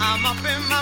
I'm up in my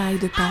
DJ Tide Paris.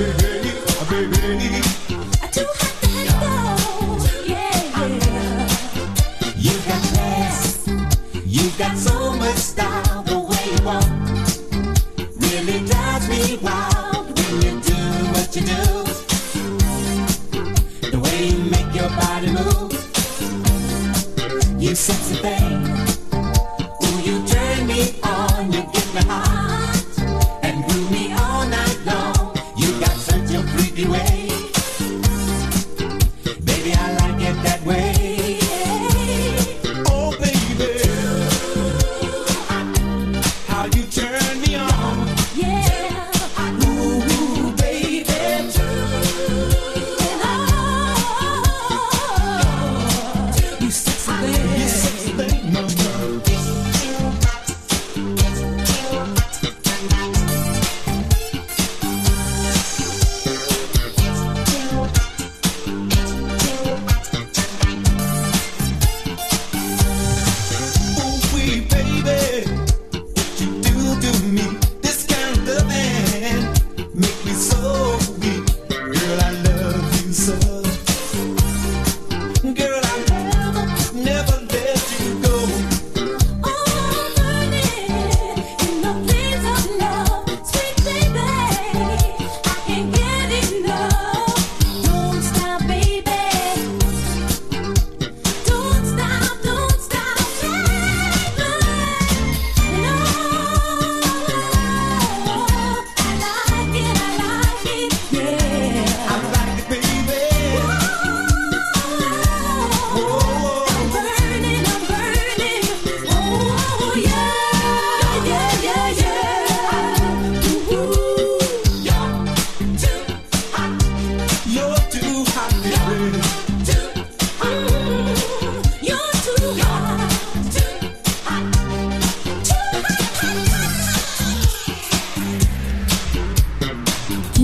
Handle, baby,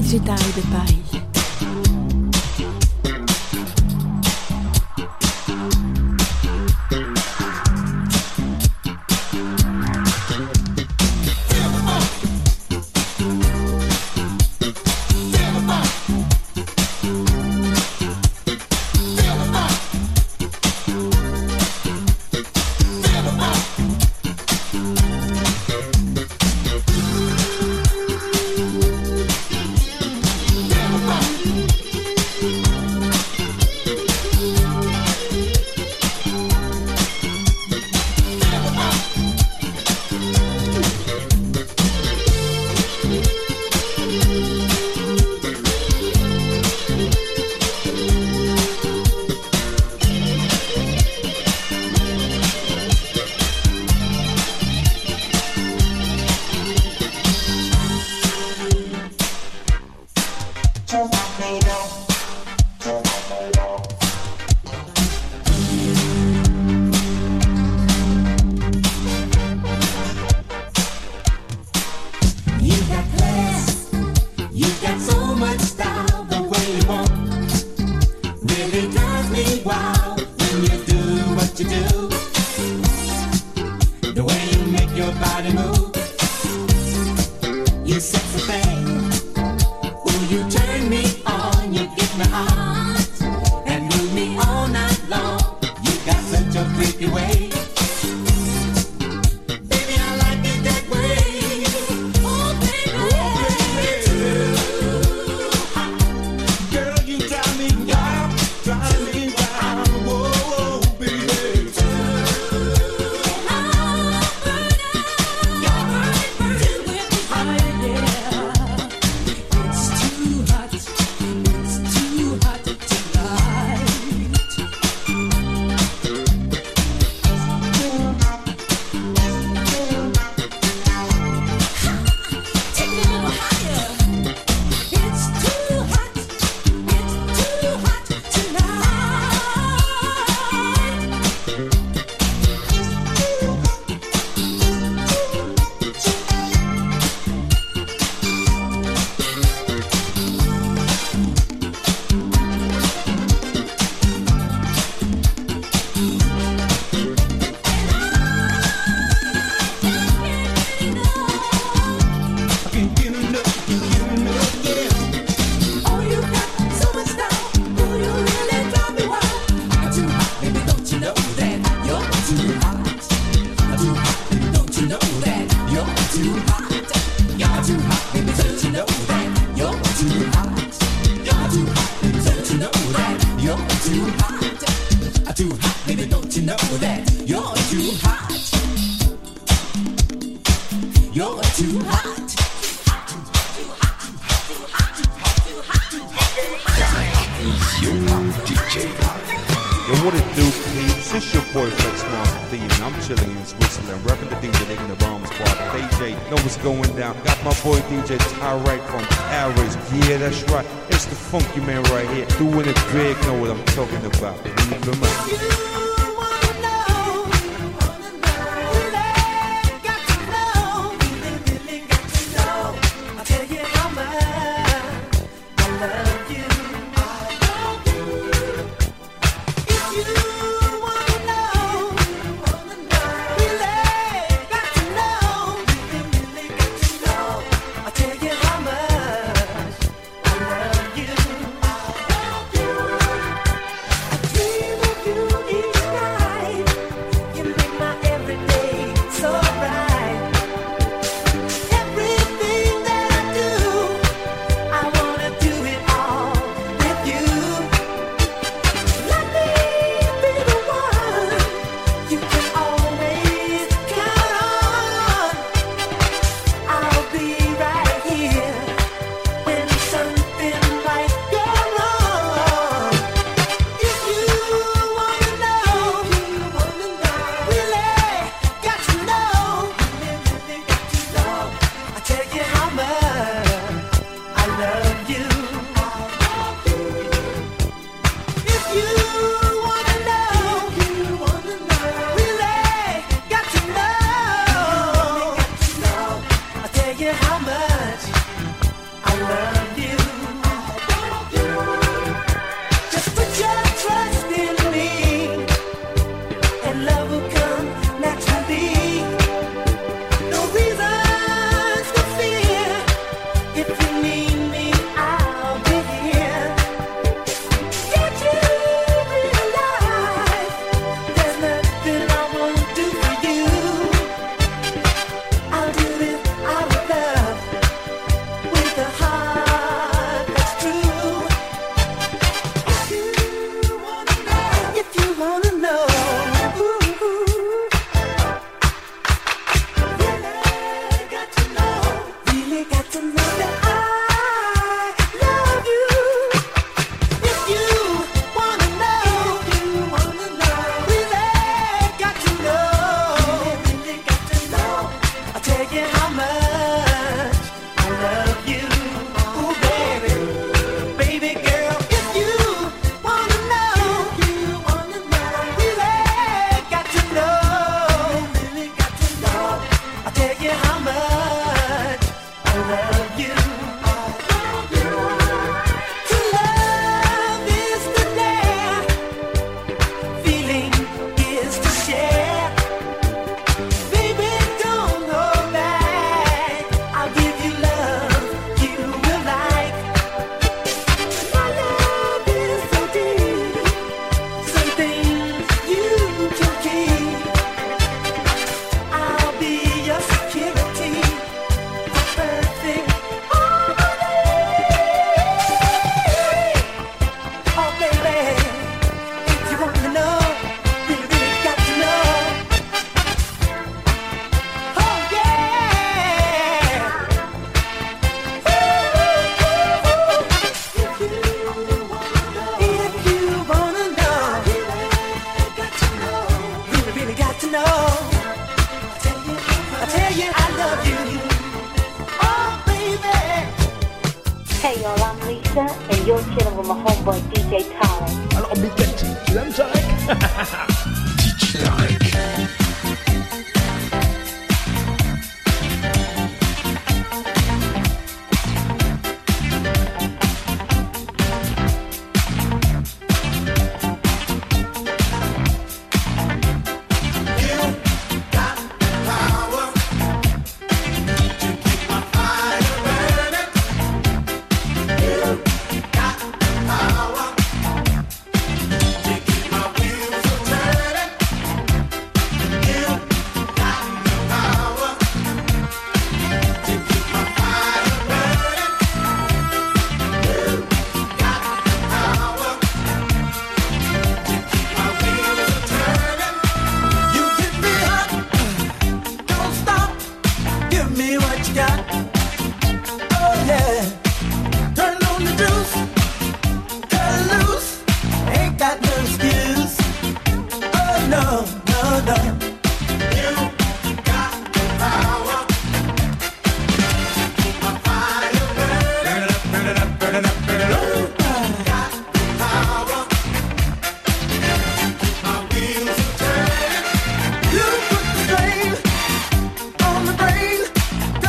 J'ai taré de Paris.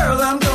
Keeps you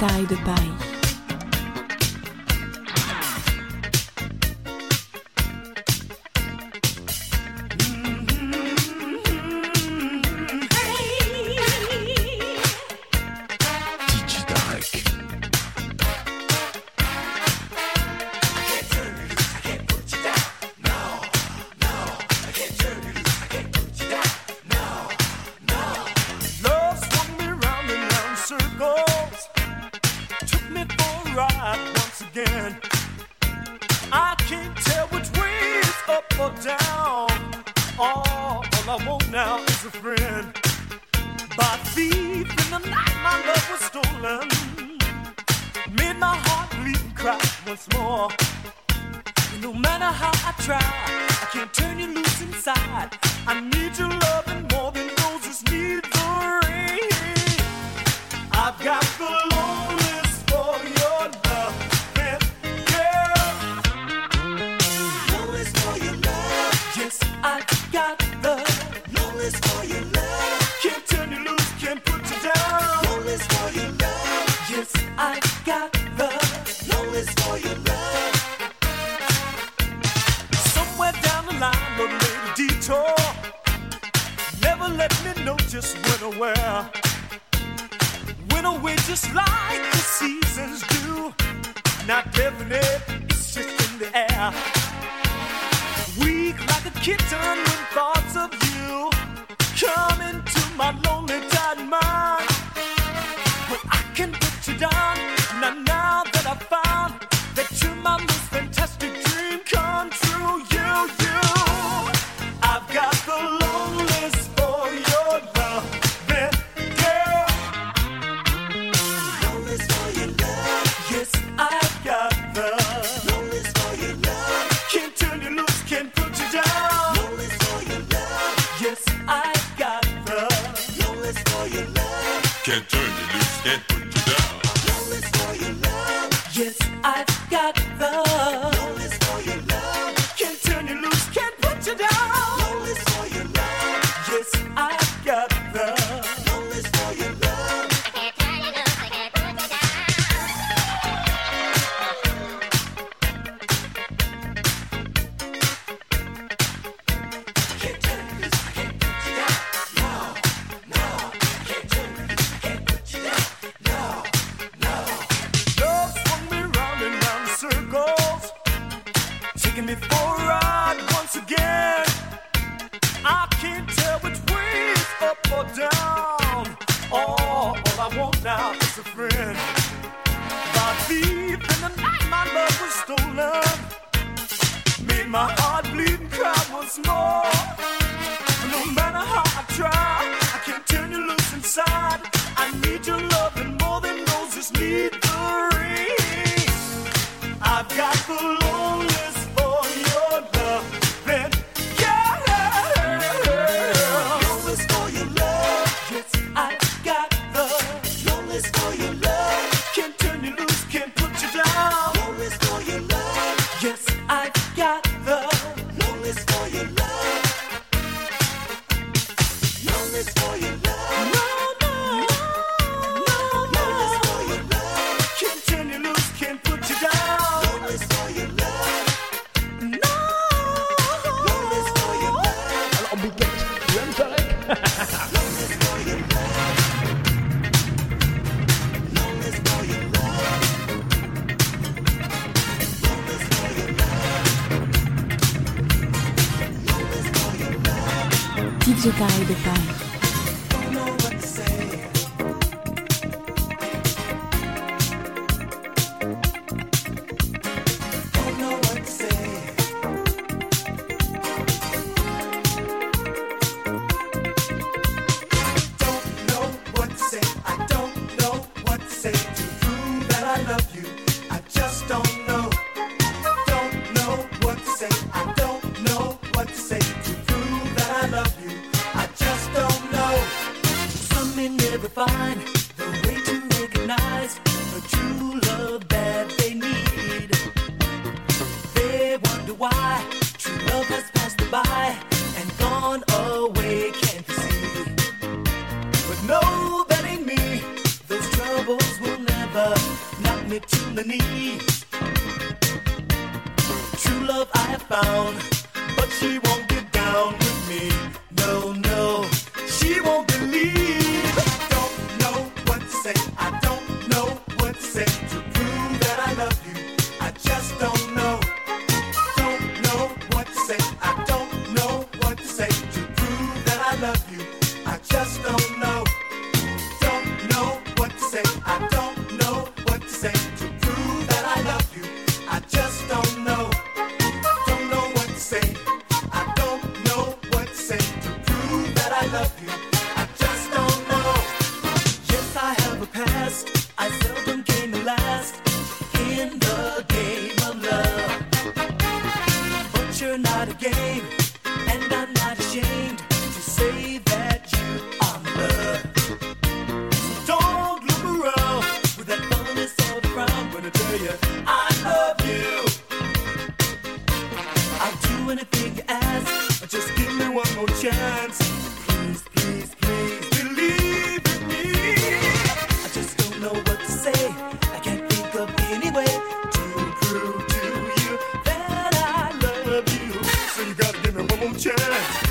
Taille de Paris.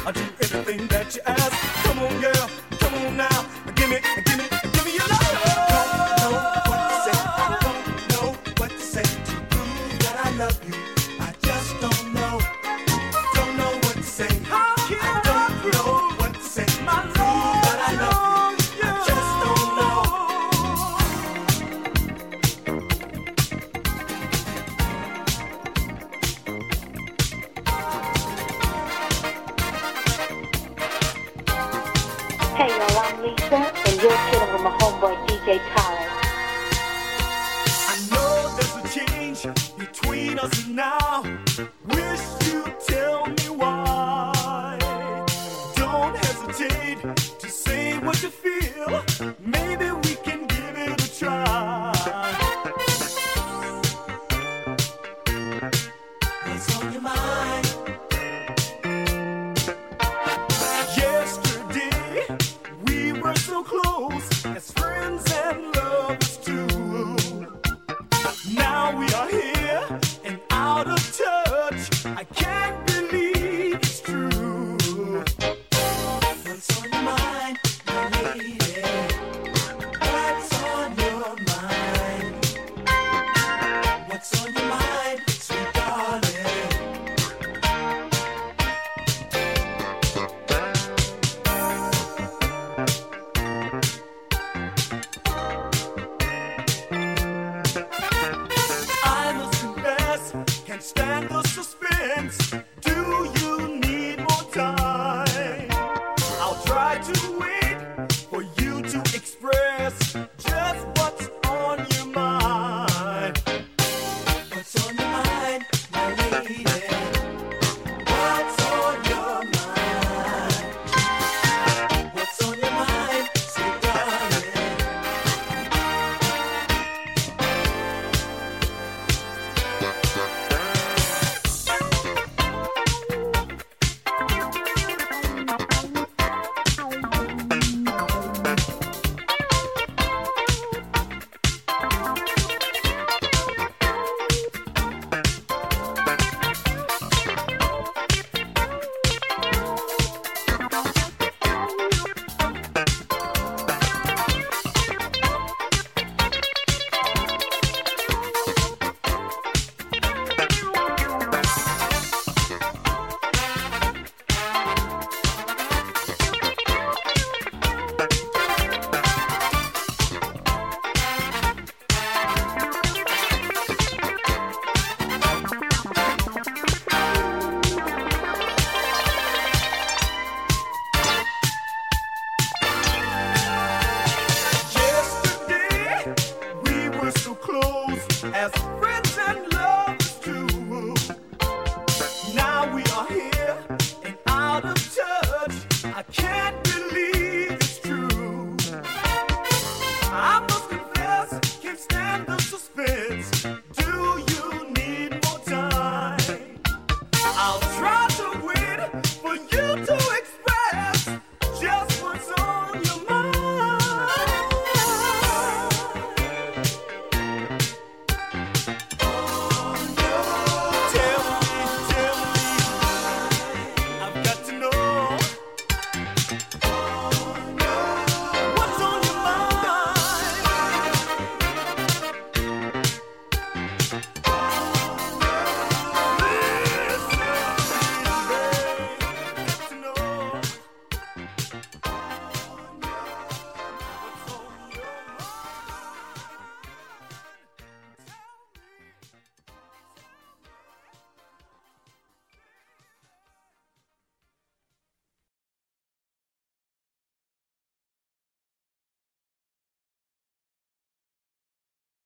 I'll do everything that you ask.